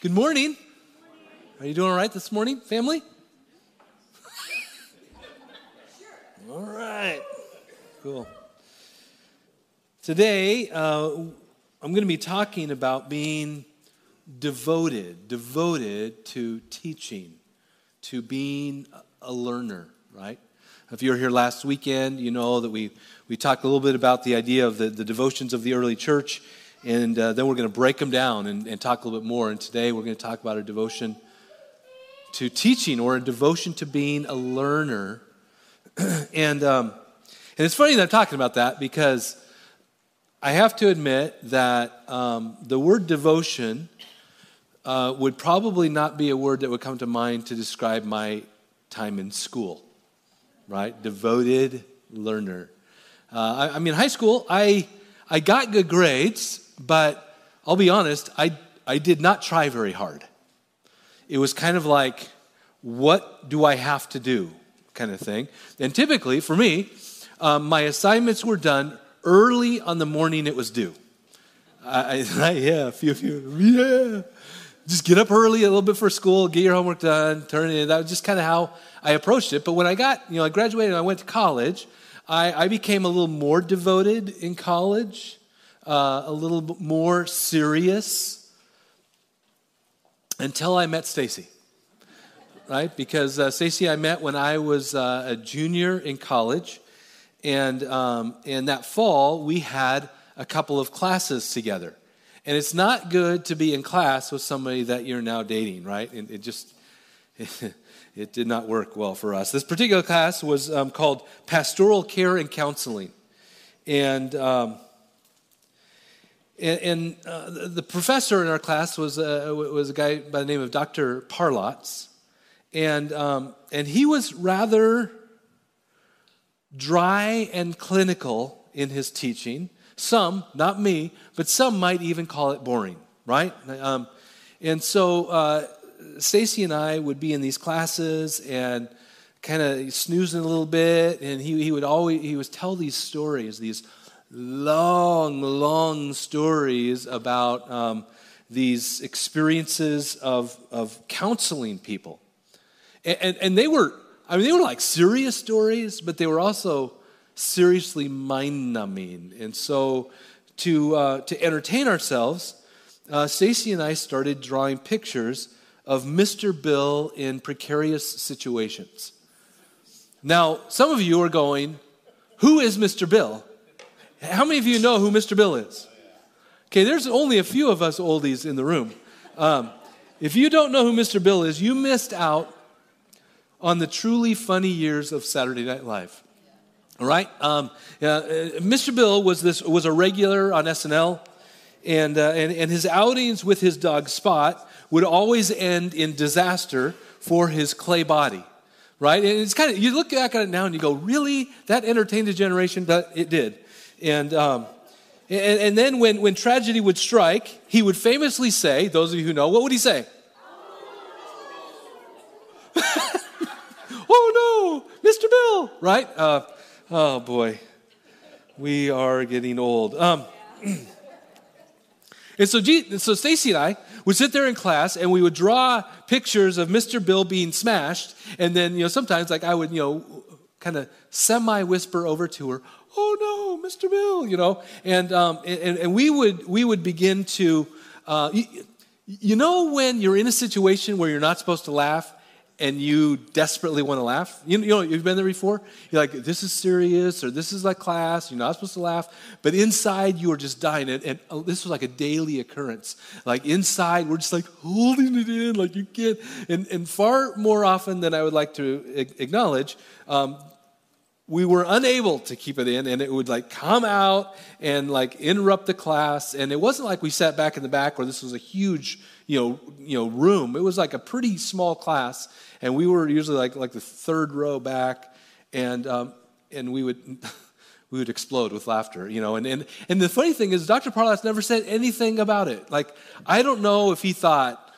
Good morning. Are you doing all right this morning, family? all right. Cool. Today, uh, I'm going to be talking about being devoted, devoted to teaching, to being a learner, right? If you were here last weekend, you know that we, we talked a little bit about the idea of the, the devotions of the early church and uh, then we're going to break them down and, and, talk a little bit more. And today we're going to talk about a devotion to teaching or a devotion to being a learner. and, um, and it's funny that I'm talking about that because I have to admit that um, the word devotion uh, would probably not be a word that would come to mind to describe my time in school, right? Devoted learner. Uh, I, I mean, high school, I, I got good grades, but I'll be honest, I, I did not try very hard. It was kind of like, what do I have to do kind of thing. And typically, for me, um, my assignments were done early on the morning it was due. I, I, yeah, a few, few, yeah. Just get up early a little bit for school, get your homework done, turn it in. That was just kind of how I approached it. But when I got, you know, I graduated and I went to college, I, I became a little more devoted in college uh, a little more serious until I met Stacy. Right? Because uh, Stacy I met when I was uh, a junior in college. And, um, and that fall, we had a couple of classes together. And it's not good to be in class with somebody that you're now dating, right? And it just, it did not work well for us. This particular class was um, called Pastoral Care and Counseling. And um, and, and uh, the professor in our class was, uh, was a guy by the name of Dr. Parlots. And, um, and he was rather dry and clinical in his teaching. Some, not me, but some might even call it boring, right? Um, and so uh, Stacy and I would be in these classes and kind of snoozing a little bit, and he, he would always he would tell these stories, these long, long stories about um, these experiences of, of counseling people. And, and, and, they were, I mean, they were like serious stories, but they were also seriously mind numbing. And so to, uh, to entertain ourselves, uh, Stacy and I started drawing pictures of Mr. Bill in precarious situations. Now, some of you are going, Who is Mr. Bill? How many of you know who Mr. Bill is? Okay, there's only a few of us oldies in the room. Um, if you don't know who Mr. Bill is, you missed out on the truly funny years of Saturday Night Live. All right, um, uh, Mr. Bill was this was a regular on SNL, and, uh, and and his outings with his dog Spot would always end in disaster for his clay body, right? And it's kind of you look back at it now and you go, really, that entertained a generation, but it did. And, um, and, and, then when, when tragedy would strike, he would famously say, those of you who know, what would he say? oh no, Mr. Bill, right? Uh, oh boy, we are getting old. Um, and so, G- so Stacy and I would sit there in class and we would draw pictures of Mr. Bill being smashed. And then, you know, sometimes like I would, you know, kind of semi whisper over to her, oh no, Mr. Bill, you know, and um, and, and we would we would begin to, uh, you, you know, when you're in a situation where you're not supposed to laugh and you desperately want to laugh. You, you know, you've been there before. You're like, this is serious, or this is like class. You're not supposed to laugh, but inside you are just dying. And, and oh, this was like a daily occurrence. Like inside, we're just like holding it in, like you can't. And, and far more often than I would like to acknowledge, um, we were unable to keep it in and it would like come out and like interrupt the class. And it wasn't like we sat back in the back where this was a huge you know you know room. It was like a pretty small class and we were usually like like the third row back and um, and we would we would explode with laughter you know. And and, and the funny thing is dr parlas never said anything about it. Like i don't know if he thought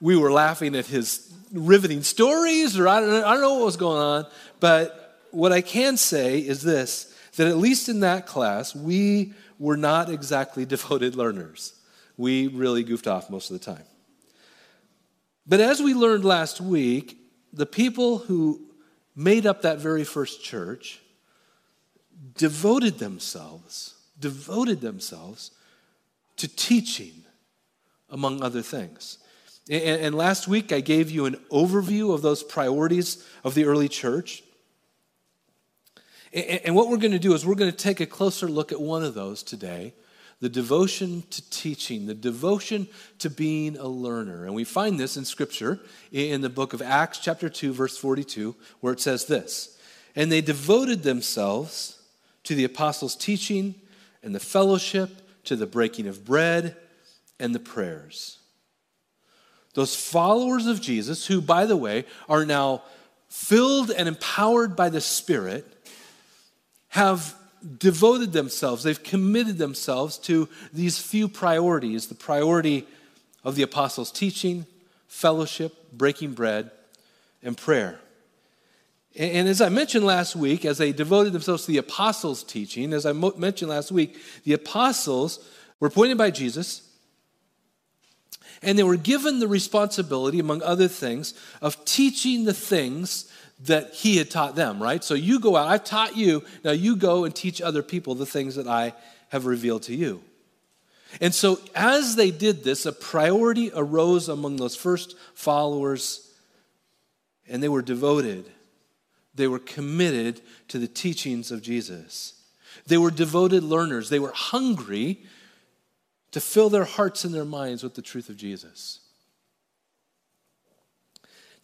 we were laughing at his riveting stories or i don't, I don't know what was going on but what I can say is this that at least in that class, we were not exactly devoted learners. We really goofed off most of the time. But as we learned last week, the people who made up that very first church devoted themselves, devoted themselves to teaching, among other things. And, last week I gave you an overview of those priorities of the early church. And, what we're going to do is we're going to take a closer look at one of those today the devotion to teaching, the devotion to being a learner. And we find this in Scripture in the book of Acts, chapter 2, verse 42, where it says this And they devoted themselves to the apostles' teaching and the fellowship, to the breaking of bread and the prayers. Those followers of Jesus, who, by the way, are now filled and empowered by the Spirit, have devoted themselves, they've committed themselves to these few priorities the priority of the apostles' teaching, fellowship, breaking bread, and prayer. And as I mentioned last week, as they devoted themselves to the apostles' teaching, as I mentioned last week, the apostles were appointed by Jesus, and they were given the responsibility, among other things, of teaching the things that he had taught them, right? So you go out, I've taught you, now you go and teach other people the things that I have revealed to you. And so as they did this, a priority arose among those first followers, and they were devoted. They were committed to the teachings of Jesus. They were devoted learners. They were hungry to fill their hearts and their minds with the truth of Jesus.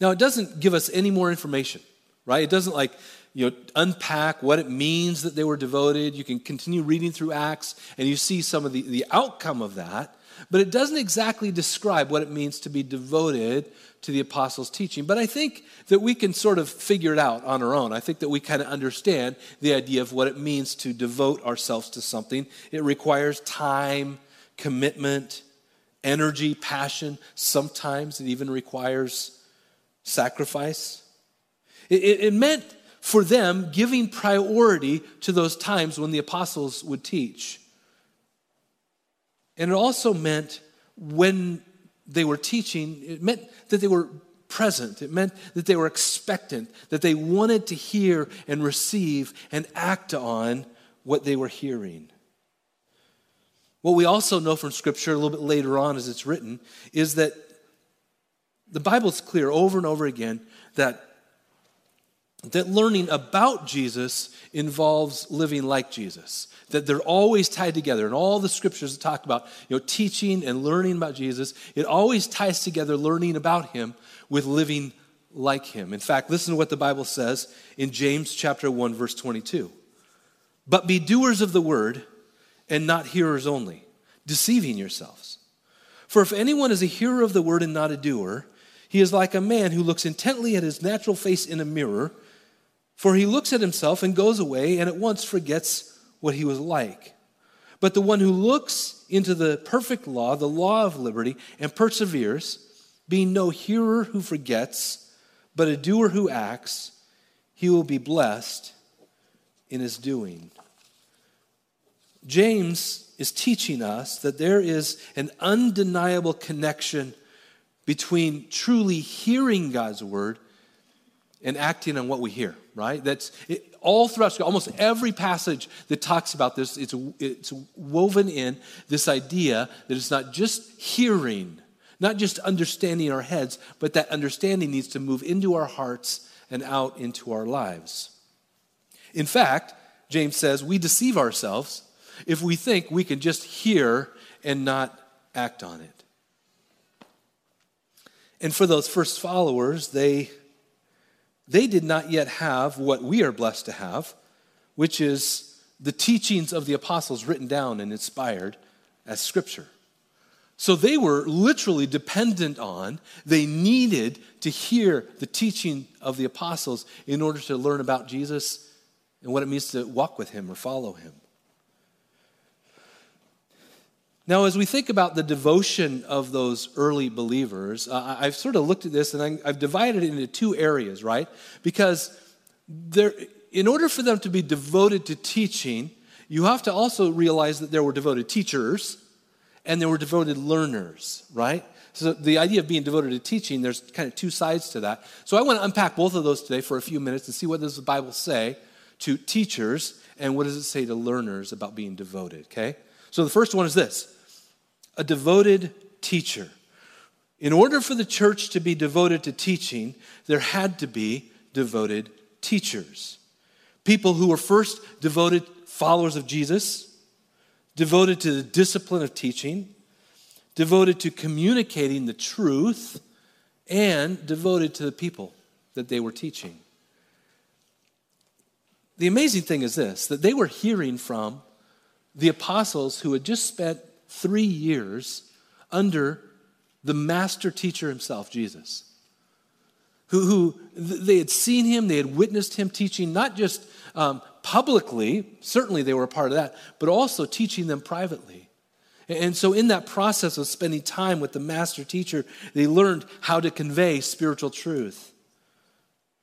Now, it doesn't give us any more information, right? It doesn't like, you know, unpack what it means that they were devoted. You can continue reading through Acts and you see some of the, the outcome of that. But it doesn't exactly describe what it means to be devoted to the apostles' teaching. But I think that we can sort of figure it out on our own. I think that we kind of understand the idea of what it means to devote ourselves to something. It requires time, commitment, energy, passion. Sometimes it even requires sacrifice. It, it, it meant for them giving priority to those times when the apostles would teach. And it also meant when they were teaching, it meant that they were present. It meant that they were expectant, that they wanted to hear and receive and act on what they were hearing. What we also know from Scripture a little bit later on as it's written is that the Bible's clear over and over again that, that learning about Jesus involves living like Jesus. That they're always tied together. And all the scriptures that talk about you know, teaching and learning about Jesus, it always ties together learning about him with living like him. In fact, listen to what the Bible says in James chapter 1, verse 22. But be doers of the word and not hearers only, deceiving yourselves. For if anyone is a hearer of the word and not a doer, he is like a man who looks intently at his natural face in a mirror, for he looks at himself and goes away and at once forgets what he was like. But the one who looks into the perfect law, the law of liberty, and perseveres, being no hearer who forgets, but a doer who acts, he will be blessed in his doing. James is teaching us that there is an undeniable connection between truly hearing God's word and acting on what we hear, right? That's it, all throughout almost every passage that talks about this, it's, it's woven in this idea that it's not just hearing, not just understanding our heads, but that understanding needs to move into our hearts and out into our lives. In fact, James says we deceive ourselves if we think we can just hear and not act on it. And for those first followers, they, they did not yet have what we are blessed to have, which is the teachings of the apostles written down and inspired as scripture. So they were literally dependent on, they needed to hear the teaching of the apostles in order to learn about Jesus and what it means to walk with him or follow him. Now, as we think about the devotion of those early believers, uh, I've sort of looked at this and I've divided it into two areas, right? Because in order for them to be devoted to teaching, you have to also realize that there were devoted teachers and there were devoted learners, right? So the idea of being devoted to teaching, there's kind of two sides to that. So I want to unpack both of those today for a few minutes and see what does the Bible say to teachers and what does it say to learners about being devoted, okay? So the first one is this a devoted teacher. In order for the church to be devoted to teaching, there had to be devoted teachers. People who were first devoted followers of Jesus, devoted to the discipline of teaching, devoted to communicating the truth, and devoted to the people that they were teaching. The amazing thing is this that they were hearing from the apostles who had just spent three years under the master teacher himself, Jesus. Who, who they had seen him, they had witnessed him teaching, not just um, publicly, certainly they were a part of that, but also teaching them privately. And so, in that process of spending time with the master teacher, they learned how to convey spiritual truth.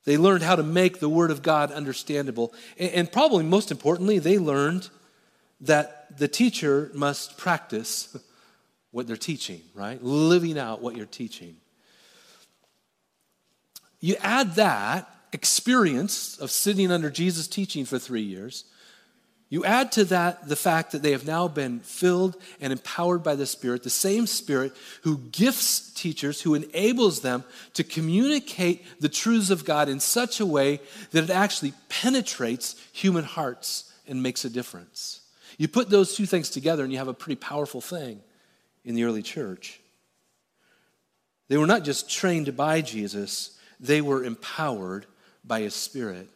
They learned how to make the Word of God understandable. And probably most importantly, they learned that the teacher must practice what they're teaching, right? Living out what you're teaching. You add that experience of sitting under Jesus' teaching for three years you add to that the fact that they have now been filled and empowered by the Spirit, the same Spirit who gifts teachers, who enables them to communicate the truths of God in such a way that it actually penetrates human hearts and makes a difference. You put those two things together and you have a pretty powerful thing in the early church. They were not just trained by Jesus, they were empowered by his Spirit.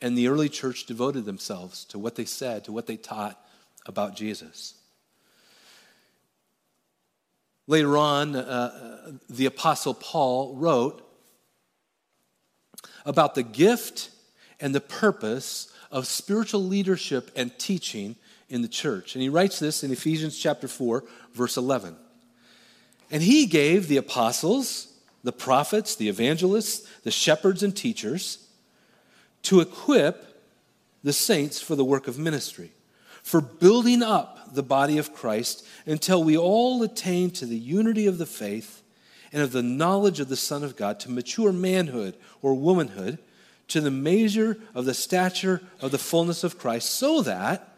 And the early church devoted themselves to what they said, to what they taught about Jesus. Later on, uh, the Apostle Paul wrote about the gift and the purpose of spiritual leadership and teaching in the church. And he writes this in Ephesians chapter 4, verse 11. And he gave the apostles, the prophets, the evangelists, the shepherds, and teachers to equip the saints for the work of ministry, for building up the body of Christ until we all attain to the unity of the faith and of the knowledge of the Son of God, to mature manhood or womanhood, to the measure of the stature of the fullness of Christ, so that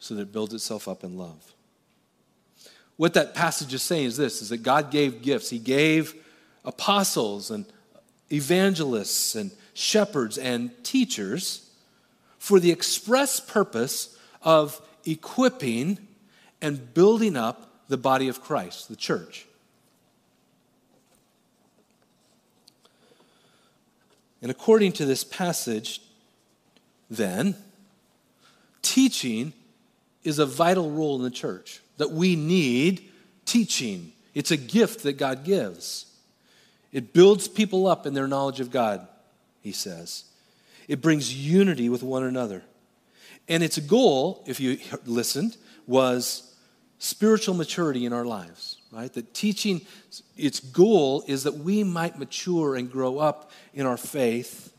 so that it builds itself up in love. What that passage is saying is this is that God gave gifts. He gave apostles and evangelists and shepherds, and teachers for the express purpose of equipping and building up the body of Christ, the church. And according to this passage, then, teaching is a vital role in the church, that we need teaching. It's a gift that God gives. It builds people up in their knowledge of God he says. It brings unity with one another. And its goal, if you listened, was spiritual maturity in our lives, right? That teaching, its goal is that we might mature and grow up in our faith.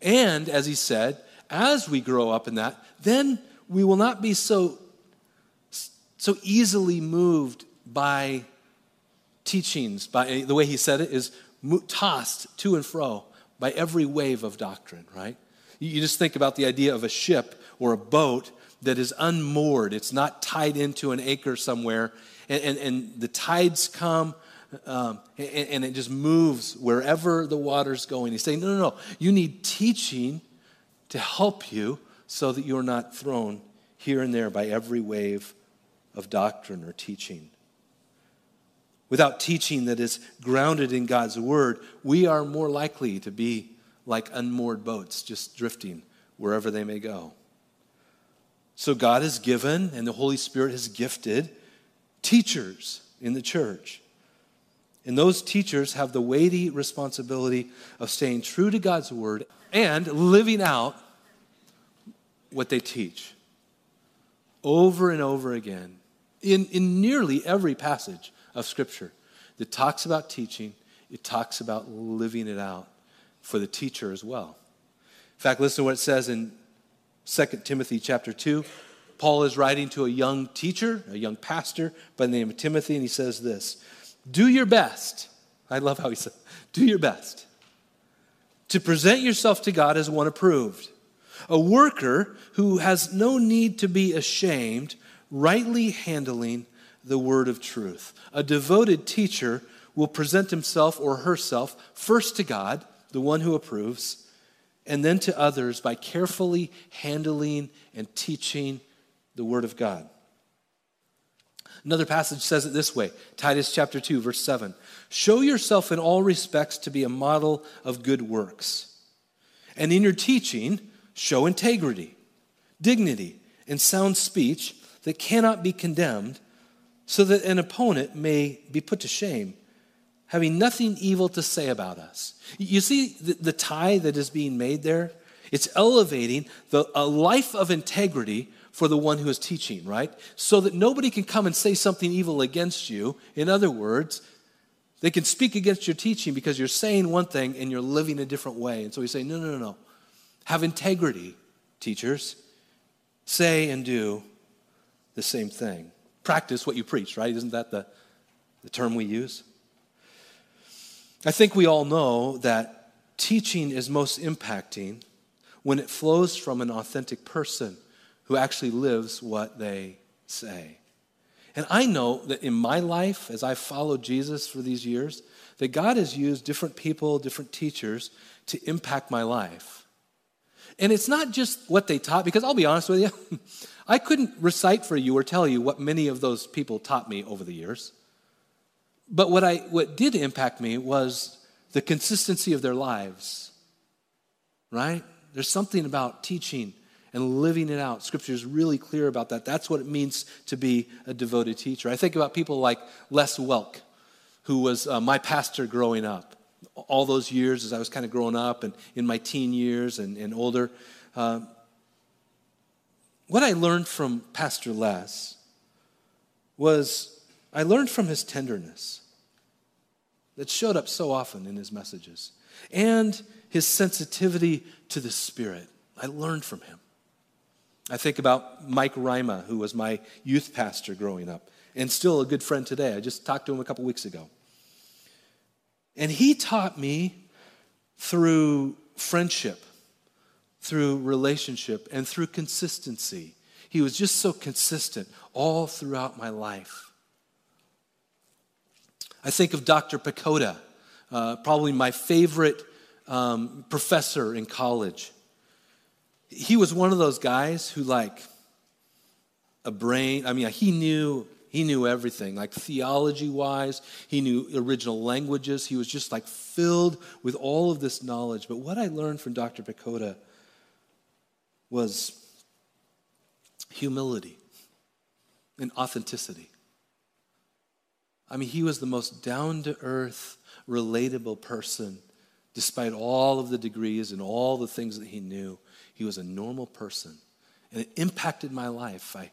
And, as he said, as we grow up in that, then we will not be so, so easily moved by teachings. By the way he said it is tossed to and fro by every wave of doctrine, right? You just think about the idea of a ship or a boat that is unmoored, it's not tied into an anchor somewhere, and, and, and the tides come. Um, and, and it just moves wherever the water's going. He's saying, no, no, no. You need teaching to help you so that you're not thrown here and there by every wave of doctrine or teaching. Without teaching that is grounded in God's word, we are more likely to be like unmoored boats just drifting wherever they may go. So God has given, and the Holy Spirit has gifted teachers in the church. And those teachers have the weighty responsibility of staying true to God's word and living out what they teach over and over again in, in nearly every passage of Scripture that talks about teaching, it talks about living it out for the teacher as well. In fact, listen to what it says in 2 Timothy chapter 2. Paul is writing to a young teacher, a young pastor by the name of Timothy, and he says this Do your best. I love how he said, Do your best to present yourself to God as one approved, a worker who has no need to be ashamed, rightly handling the word of truth. A devoted teacher will present himself or herself first to God, the one who approves, and then to others by carefully handling and teaching the word of God. Another passage says it this way Titus chapter 2, verse 7. Show yourself in all respects to be a model of good works. And in your teaching, show integrity, dignity, and sound speech that cannot be condemned, so that an opponent may be put to shame, having nothing evil to say about us. You see the, the tie that is being made there? It's elevating the, a life of integrity for the one who is teaching, right? So that nobody can come and say something evil against you. In other words, they can speak against your teaching because you're saying one thing and you're living a different way. And so we say, no, no, no, no. Have integrity, teachers. Say and do the same thing. Practice what you preach, right? Isn't that the, the term we use? I think we all know that teaching is most impacting when it flows from an authentic person who actually lives what they say. And I know that in my life, as I've followed Jesus for these years, that God has used different people, different teachers to impact my life. And it's not just what they taught, because I'll be honest with you, I couldn't recite for you or tell you what many of those people taught me over the years. But what, I, what did impact me was the consistency of their lives, right? There's something about teaching and living it out. Scripture is really clear about that. That's what it means to be a devoted teacher. I think about people like Les Welk, who was uh, my pastor growing up. All those years as I was kind of growing up and in my teen years and, and older. Uh, what I learned from Pastor Les was I learned from his tenderness that showed up so often in his messages and his sensitivity to the Spirit. I learned from him. I think about Mike Rima, who was my youth pastor growing up and still a good friend today. I just talked to him a couple weeks ago. And he taught me through friendship, through relationship, and through consistency. He was just so consistent all throughout my life. I think of Dr. Pakoda, uh, probably my favorite um, professor in college he was one of those guys who like a brain i mean he knew he knew everything like theology wise he knew original languages he was just like filled with all of this knowledge but what i learned from dr pakoda was humility and authenticity i mean he was the most down to earth relatable person despite all of the degrees and all the things that he knew he was a normal person. And it impacted my life. I,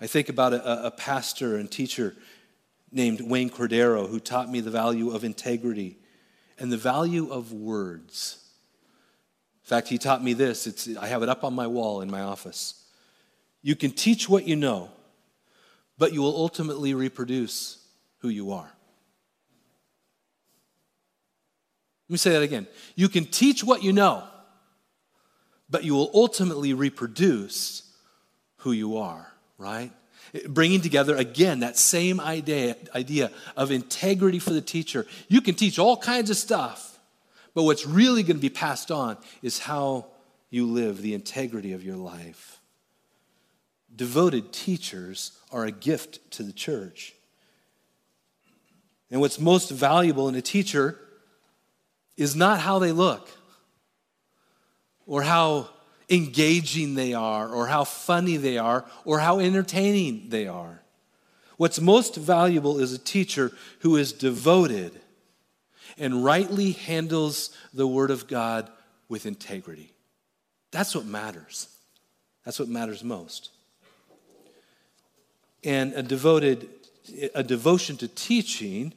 I think about a, a pastor and teacher named Wayne Cordeiro who taught me the value of integrity and the value of words. In fact, he taught me this. It's, I have it up on my wall in my office. You can teach what you know, but you will ultimately reproduce who you are. Let me say that again. You can teach what you know, but you will ultimately reproduce who you are, right? Bringing together again that same idea, idea of integrity for the teacher. You can teach all kinds of stuff, but what's really going to be passed on is how you live, the integrity of your life. Devoted teachers are a gift to the church. And what's most valuable in a teacher is not how they look or how engaging they are, or how funny they are, or how entertaining they are. What's most valuable is a teacher who is devoted and rightly handles the Word of God with integrity. That's what matters. That's what matters most. And a devoted a devotion to teaching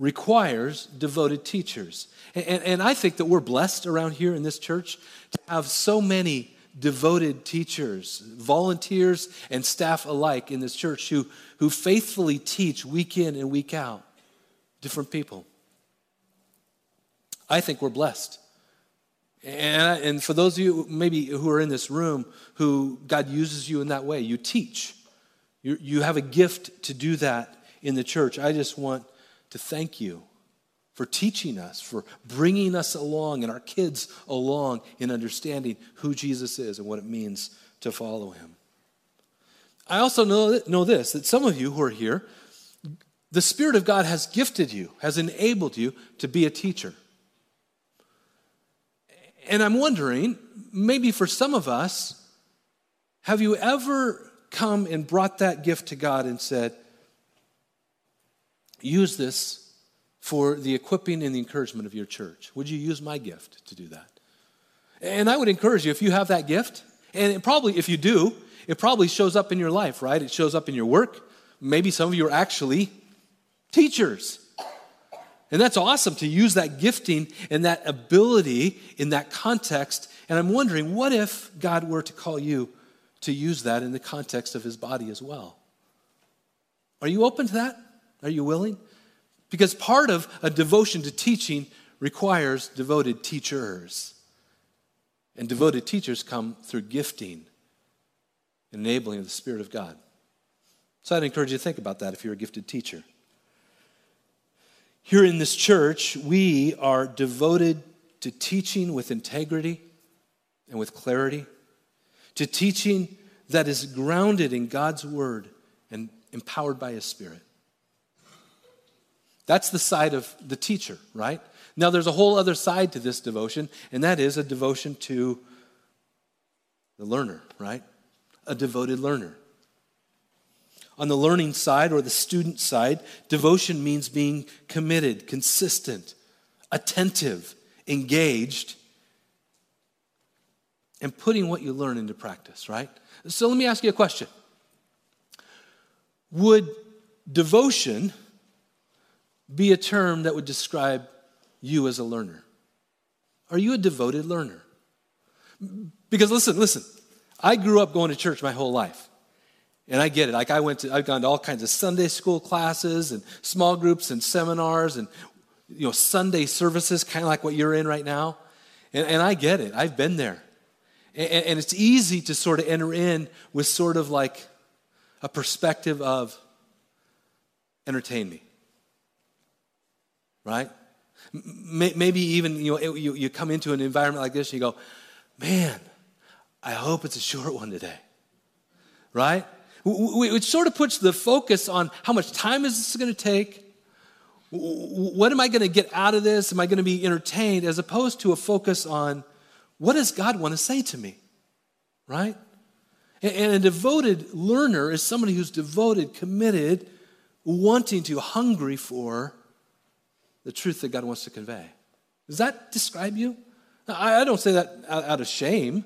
requires devoted teachers. And, and, and, I think that we're blessed around here in this church to have so many devoted teachers, volunteers, and staff alike in this church who, who faithfully teach week in and week out different people. I think we're blessed. And, and for those of you maybe who are in this room who God uses you in that way, you teach. You, you have a gift to do that in the church. I just want to thank you for teaching us, for bringing us along and our kids along in understanding who Jesus is and what it means to follow him. I also know, know this that some of you who are here, the Spirit of God has gifted you, has enabled you to be a teacher. And I'm wondering, maybe for some of us, have you ever come and brought that gift to God and said, use this for the equipping and the encouragement of your church? Would you use my gift to do that? And I would encourage you, if you have that gift, and probably, if you do, it probably shows up in your life, right? It shows up in your work. Maybe some of you are actually teachers. And that's awesome to use that gifting and that ability in that context. And I'm wondering, what if God were to call you to use that in the context of his body as well. Are you open to that? Are you willing? Because part of a devotion to teaching requires devoted teachers. And devoted teachers come through gifting, enabling of the Spirit of God. So I'd encourage you to think about that if you're a gifted teacher. Here in this church, we are devoted to teaching with integrity and with clarity to teaching that is grounded in God's word and empowered by his spirit. That's the side of the teacher, right? Now, there's a whole other side to this devotion, and that is a devotion to the learner, right? A devoted learner. On the learning side or the student side, devotion means being committed, consistent, attentive, engaged, and putting what you learn into practice, right? So let me ask you a question Would devotion be a term that would describe you as a learner? Are you a devoted learner? Because listen, listen, I grew up going to church my whole life. And I get it. Like I went to, I've gone to all kinds of Sunday school classes and small groups and seminars and you know Sunday services, kind of like what you're in right now. And, and I get it. I've been there. And, and it's easy to sort of enter in with sort of like a perspective of entertain me. Right? Maybe even you, know, you, you come into an environment like this and you go, man, I hope it's a short one today. Right? Which sort of puts the focus on how much time is this going to take? What am I going to get out of this? Am I going to be entertained? As opposed to a focus on what does God want to say to me? Right? And a devoted learner is somebody who's devoted, committed, wanting to, hungry for the truth that God wants to convey. Does that describe you? I don't say that out of shame.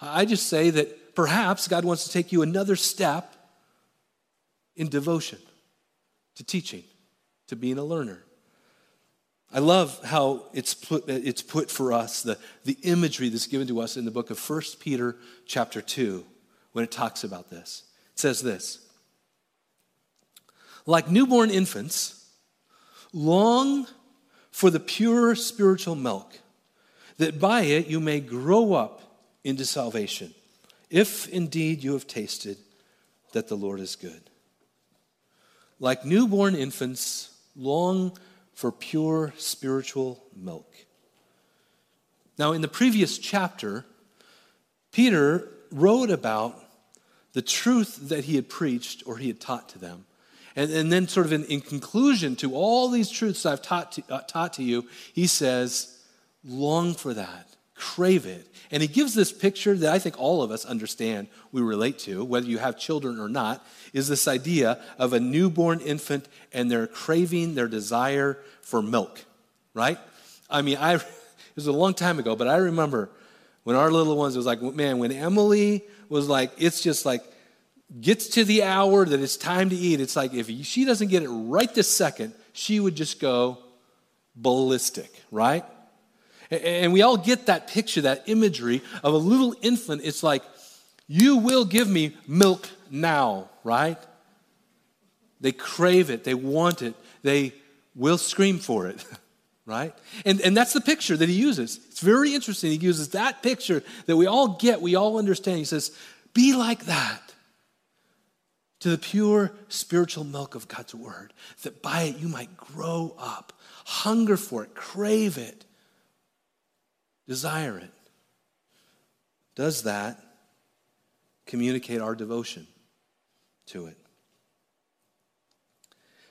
I just say that perhaps God wants to take you another step in devotion to teaching, to being a learner. I love how it's put, it's put for us, the, the imagery that's given to us in the book of 1 Peter chapter 2, when it talks about this. It says this Like newborn infants, long for the pure spiritual milk, that by it you may grow up into salvation, if indeed you have tasted that the Lord is good. Like newborn infants, long for pure spiritual milk. Now, in the previous chapter, Peter wrote about the truth that he had preached or he had taught to them. And, and then, sort of in, in conclusion to all these truths I've taught to, uh, taught to you, he says, long for that, crave it. And he gives this picture that I think all of us understand, we relate to, whether you have children or not, is this idea of a newborn infant and their craving, their desire for milk, right? I mean, I, it was a long time ago, but I remember when our little ones, it was like, man, when Emily was like, it's just like, gets to the hour that it's time to eat, it's like if she doesn't get it right this second, she would just go ballistic, right? And we all get that picture, that imagery of a little infant. It's like, you will give me milk now, right? They crave it, they want it, they will scream for it, right? And, and that's the picture that he uses. It's very interesting. He uses that picture that we all get, we all understand. He says, Be like that to the pure spiritual milk of God's word, that by it you might grow up, hunger for it, crave it, desire it. Does that communicate our devotion to it?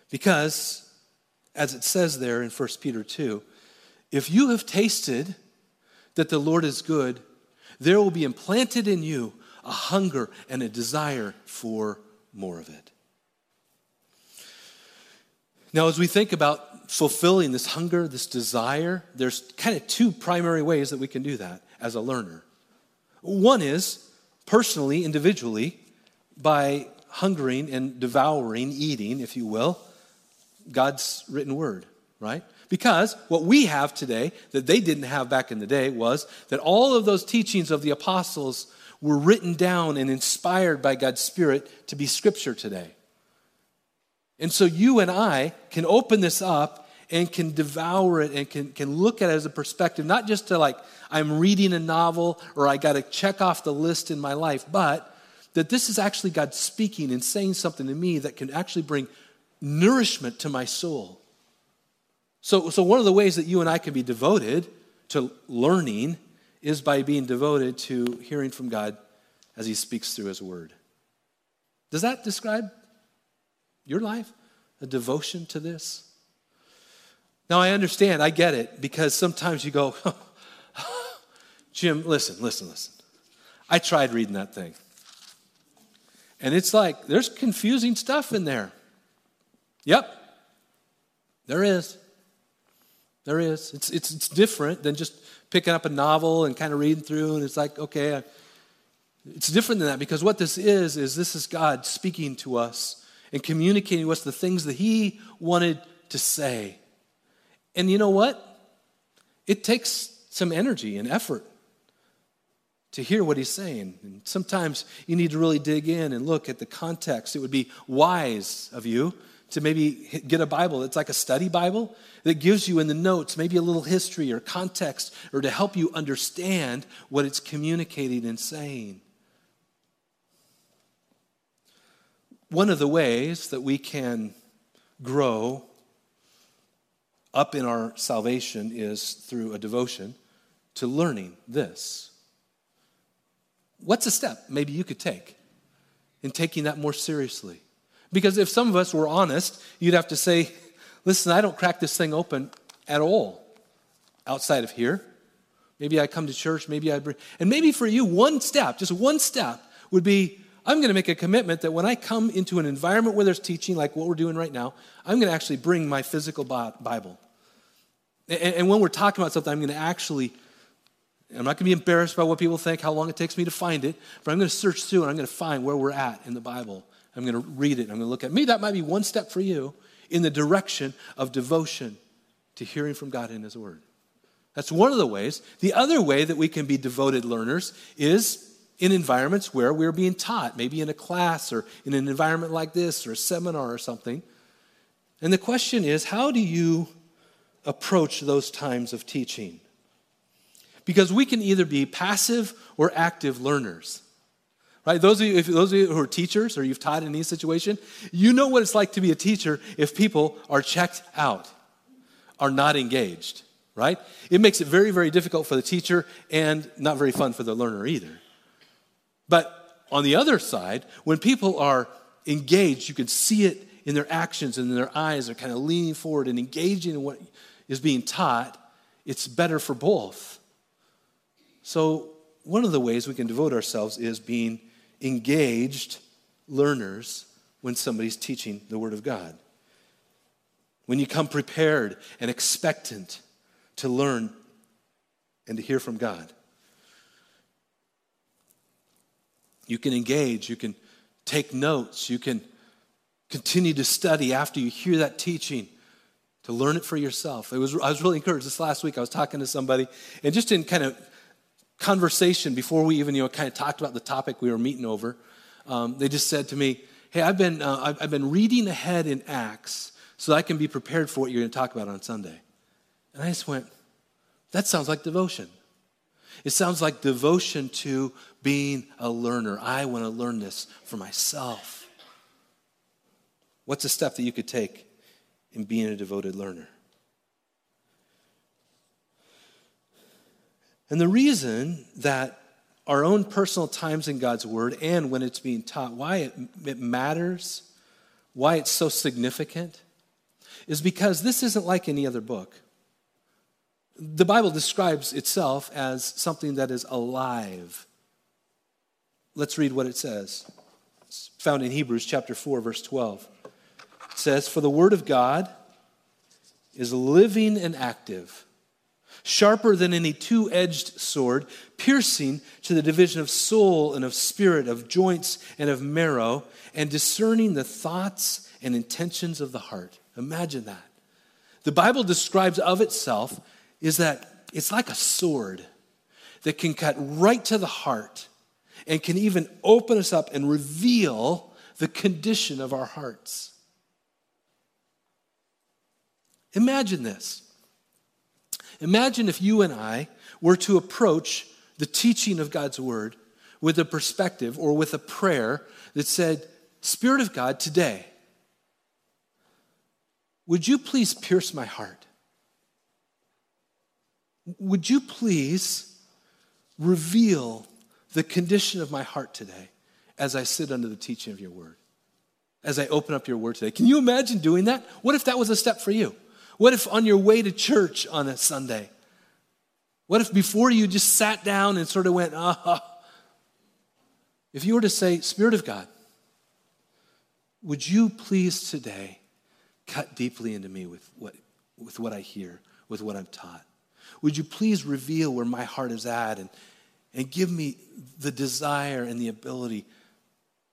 Because, as it says there in 1 Peter 2, if you have tasted that the Lord is good, there will be implanted in you a hunger and a desire for more of it. Now, as we think about fulfilling this hunger, this desire, there's kind of two primary ways that we can do that as a learner. One is personally, individually, by hungering and devouring, eating, if you will, God's written word, right? Because what we have today that they didn't have back in the day was that all of those teachings of the apostles were written down and inspired by God's Spirit to be scripture today. And so you and I can open this up and can devour it and can, can look at it as a perspective, not just to like, I'm reading a novel or I got to check off the list in my life, but that this is actually God speaking and saying something to me that can actually bring nourishment to my soul. So, so one of the ways that you and I can be devoted to learning is by being devoted to hearing from God as He speaks through His Word. Does that describe your life? A devotion to this? Now, I understand, I get it, because sometimes you go, Jim, listen, listen, listen. I tried reading that thing. And it's like, there's confusing stuff in there. Yep, there is. There is. It's, it's, it's different than just picking up a novel and kind of reading through, and it's like, okay, it's different than that because what this is, is this is God speaking to us and communicating to us the things that He wanted to say. And you know what? It takes some energy and effort to hear what he's saying. And sometimes you need to really dig in and look at the context. It would be wise of you to maybe get a Bible. It's like a study Bible that gives you in the notes maybe a little history or context or to help you understand what it's communicating and saying. One of the ways that we can grow up in our salvation is through a devotion to learning this. What's a step maybe you could take in taking that more seriously? Because if some of us were honest, you'd have to say, listen, I don't crack this thing open at all outside of here. Maybe I come to church, maybe I bring, and maybe for you, one step, just one step, would be I'm going to make a commitment that when I come into an environment where there's teaching, like what we're doing right now, I'm going to actually bring my physical Bible. And when we're talking about something, I'm going to actually, I'm not going to be embarrassed by what people think, how long it takes me to find it, but I'm going to search through and I'm going to find where we're at in the Bible. I'm going to read it. I'm going to look at. Maybe that might be one step for you in the direction of devotion to hearing from God in His Word. That's one of the ways. The other way that we can be devoted learners is in environments where we're being taught, maybe in a class or in an environment like this or a seminar or something. And the question is how do you approach those times of teaching? Because we can either be passive or active learners. Right? Those of you, if those of you who are teachers or you've taught in any situation, you know what it's like to be a teacher if people are checked out, are not engaged, right? It makes it very, very difficult for the teacher and not very fun for the learner either. But on the other side, when people are engaged, you can see it in their actions and in their eyes. They're kind of leaning forward and engaging in what is being taught. It's better for both. So, one of the ways we can devote ourselves is being engaged learners when somebody's teaching the Word of God. When you come prepared and expectant to learn and to hear from God. You can engage, you can take notes, you can continue to study after you hear that teaching to learn it for yourself. It was, I was really encouraged this last week. I was talking to somebody, and just in kind of conversation before we even you know kind of talked about the topic we were meeting over, um, they just said to me, "Hey, I've been uh, I've, I've been reading ahead in Acts so I can be prepared for what you're going to talk about on Sunday." And I just went, "That sounds like devotion." It sounds like devotion to being a learner. I want to learn this for myself. What's a step that you could take in being a devoted learner? And the reason that our own personal times in God's Word and when it's being taught, why it, it matters, why it's so significant, is because this isn't like any other book. The Bible describes itself as something that is alive. Let's read what it says. It's found in Hebrews chapter 4, verse 12. It says, For the word of God is living and active, sharper than any two edged sword, piercing to the division of soul and of spirit, of joints and of marrow, and discerning the thoughts and intentions of the heart. Imagine that. The Bible describes of itself is that it's like a sword that can cut right to the heart and can even open us up and reveal the condition of our hearts. Imagine this. Imagine if you and I were to approach the teaching of God's word with a perspective or with a prayer that said, Spirit of God, today, would you please pierce my heart? Would you please reveal the condition of my heart today as I sit under the teaching of your word? As I open up your word today. Can you imagine doing that? What if that was a step for you? What if on your way to church on a Sunday? What if before you just sat down and sort of went, ah, if you were to say, Spirit of God, would you please today cut deeply into me with what, with what I hear, with what I'm taught? Would you please reveal where my heart is at and, and give me the desire and the ability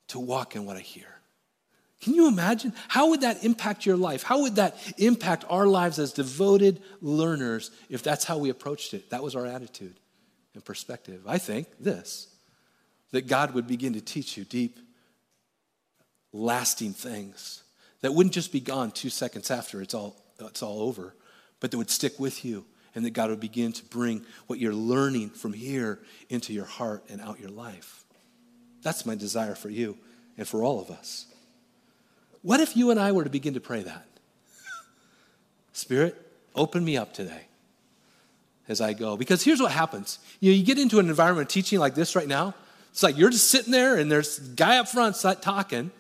to walk in what I hear? Can you imagine? How would that impact your life? How would that impact our lives as devoted learners if that's how we approached it? That was our attitude and perspective. I think this that God would begin to teach you deep, lasting things that wouldn't just be gone two seconds after it's all, it's all over, but that would stick with you and that God would begin to bring what you're learning from here into your heart and out your life. That's my desire for you and for all of us. What if you and I were to begin to pray that? Spirit, open me up today as I go. Because here's what happens you, know, you get into an environment of teaching like this right now. It's like you're just sitting there and there's a guy up front talking,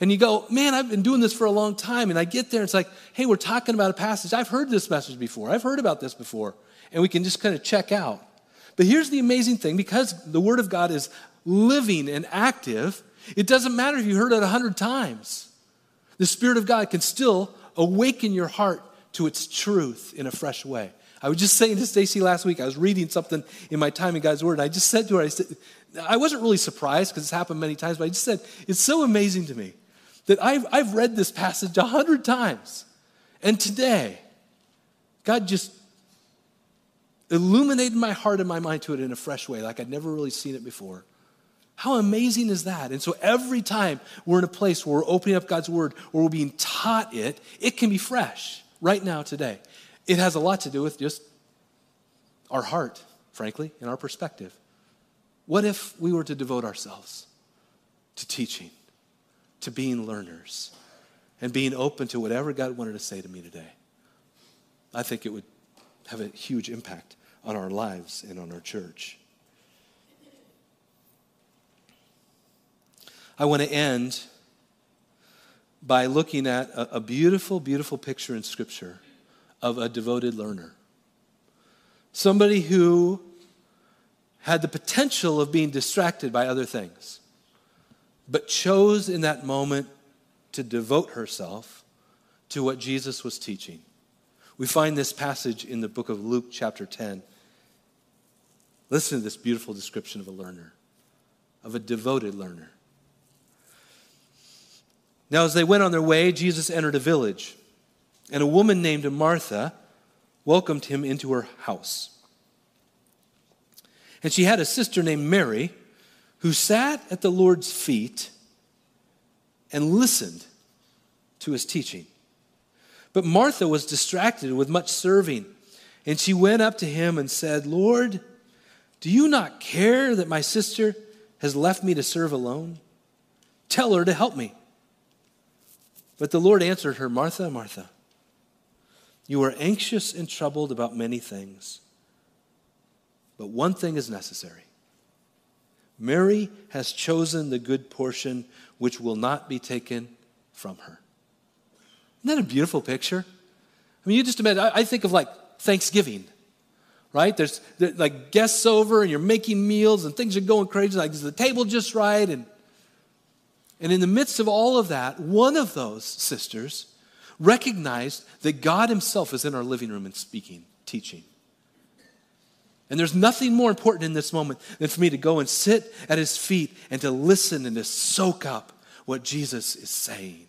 and you go, man, I've been doing this for a long time. And I get there, and it's like, hey, we're talking about a passage. I've heard this message before. I've heard about this before. And we can just kind of check out. But here's the amazing thing because the Word of God is living and active, it doesn't matter if you heard it a hundred times. The Spirit of God can still awaken your heart to its truth in a fresh way. I was just saying to Stacy last week, I was reading something in my time in God's Word, and I just said to her, I, said, I wasn't really surprised because it's happened many times, but I just said, it's so amazing to me that I've, I've read this passage a hundred times. And today, God just illuminated my heart and my mind to it in a fresh way, like I'd never really seen it before. How amazing is that? And so every time we're in a place where we're opening up God's word, or we're being taught it, it can be fresh right now, today. It has a lot to do with just our heart, frankly, and our perspective. What if we were to devote ourselves to teaching? to being learners and being open to whatever God wanted to say to me today. I think it would have a huge impact on our lives and on our church. I want to end by looking at a, a, beautiful, beautiful picture in Scripture of a devoted learner. Somebody who had the potential of being distracted by other things but chose in that moment to devote herself to what Jesus was teaching. We find this passage in the book of Luke, chapter 10. Listen to this beautiful description of a learner, of a devoted learner. Now, as they went on their way, Jesus entered a village, and a woman named Martha welcomed him into her house. And she had a sister named Mary who sat at the Lord's feet and listened to his teaching. But Martha was distracted with much serving, and she went up to him and said, Lord, do you not care that my sister has left me to serve alone? Tell her to help me. But the Lord answered her, Martha, Martha, you are anxious and troubled about many things, but one thing is necessary. Mary has chosen the good portion which will not be taken from her. Isn't that a beautiful picture? I mean, you just imagine, I think of like Thanksgiving, right? There's, like guests over and you're making meals and things are going crazy, like is the table just right? And, and in the midst of all of that, one of those sisters recognized that God Himself is in our living room and speaking, teaching. And there's nothing more important in this moment than for me to go and sit at his feet and to listen and to soak up what Jesus is saying.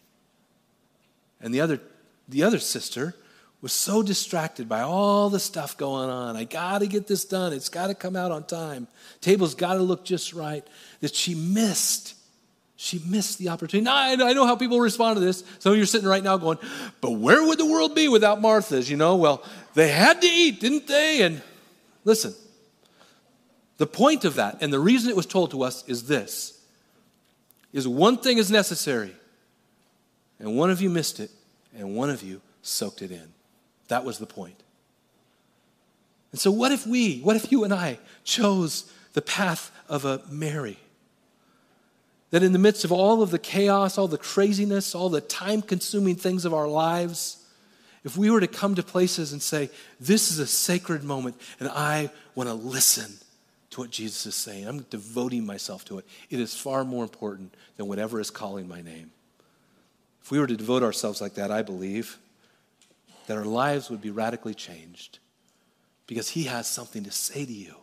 And the other, the other sister was so distracted by all the stuff going on. I got to get this done. It's got to come out on time. Table's got to look just right. That she missed. She missed the opportunity. Now, I know how people respond to this. Some of you are sitting right now going, but where would the world be without Martha's? You know, well, they had to eat, didn't they? And Listen, the point of that and the reason it was told to us is this is one thing is necessary and one of you missed it and one of you soaked it in that was the point. point and so what if we what if you and i chose the path of a mary that in the midst of all of the chaos all the craziness all the time consuming things of our lives if we were to come to places and say, This is a sacred moment, and I want to listen to what Jesus is saying, I'm devoting myself to it, it is far more important than whatever is calling my name. If we were to devote ourselves like that, I believe that our lives would be radically changed because He has something to say to you.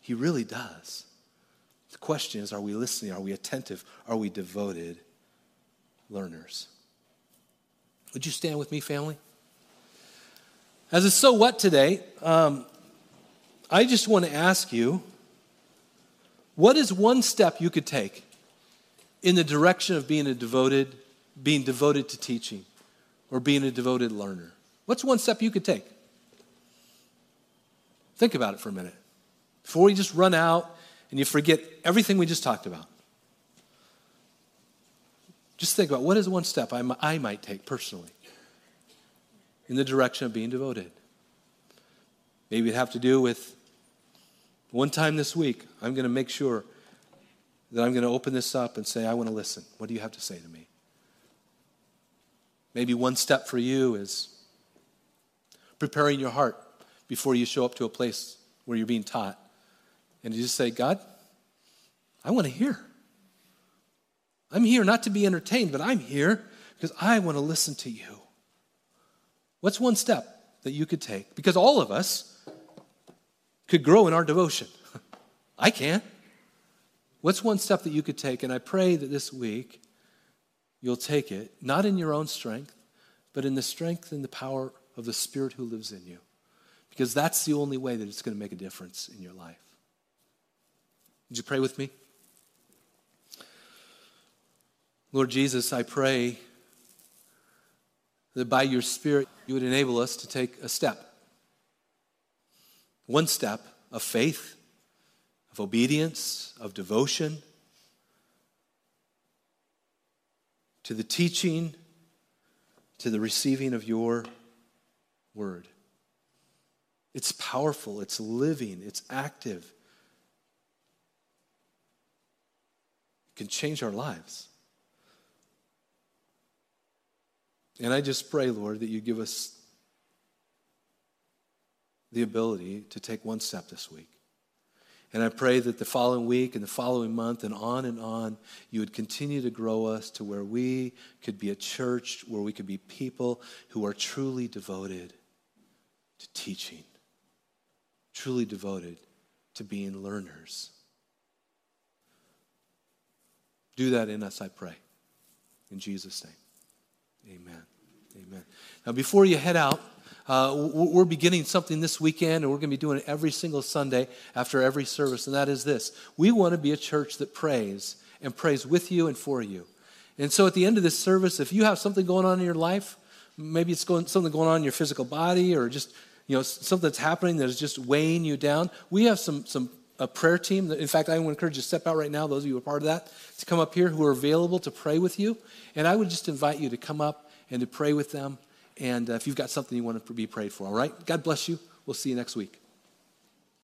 He really does. The question is are we listening? Are we attentive? Are we devoted learners? Would you stand with me, family? As a so what today, um, I just want to ask you what is one step you could take in the direction of being a devoted, being devoted to teaching or being a devoted learner? What's one step you could take? Think about it for a minute before we just run out and you forget everything we just talked about. Just think about what is one step I, might take personally in the direction of being devoted. Maybe it have to do with one time this week, I'm going to make sure that I'm going to open this up and say, I want to listen. What do you have to say to me? Maybe one step for you is preparing your heart before you show up to a place where you're being taught. And you just say, God, I want to hear. I'm here not to be entertained, but I'm here because I want to listen to you. What's one step that you could take? Because all of us could grow in our devotion. I can. What's one step that you could take? And I pray that this week you'll take it, not in your own strength, but in the strength and the power of the Spirit who lives in you. Because that's the only way that it's going to make a difference in your life. Would you pray with me? Lord Jesus, I pray that by your Spirit you would enable us to take a step. One step of faith, of obedience, of devotion to the teaching, to the receiving of your word. It's powerful, it's living, it's active. Can change our lives. And I just pray, Lord, that you give us the ability to take one step this week. And I pray that the following week and the following month and on and on, you would continue to grow us to where we could be a church, where we could be people who are truly devoted to teaching, truly devoted to being learners. Do that in us, I pray. In Jesus' name. Amen. Amen. Now, before you head out, uh, we're beginning something this weekend, and we're going to be doing it every single Sunday after every service, and that is this. We want to be a church that prays and prays with you and for you. And so at the end of this service, if you have something going on in your life, maybe it's going, something going on in your physical body or just you know something that's happening that is just weighing you down, we have some, some a prayer team. In fact, I would encourage you to step out right now, those of you who are part of that, to come up here who are available to pray with you. And I would just invite you to come up and to pray with them and uh, if you've got something you want to be prayed for, all right? God bless you. We'll see you next week.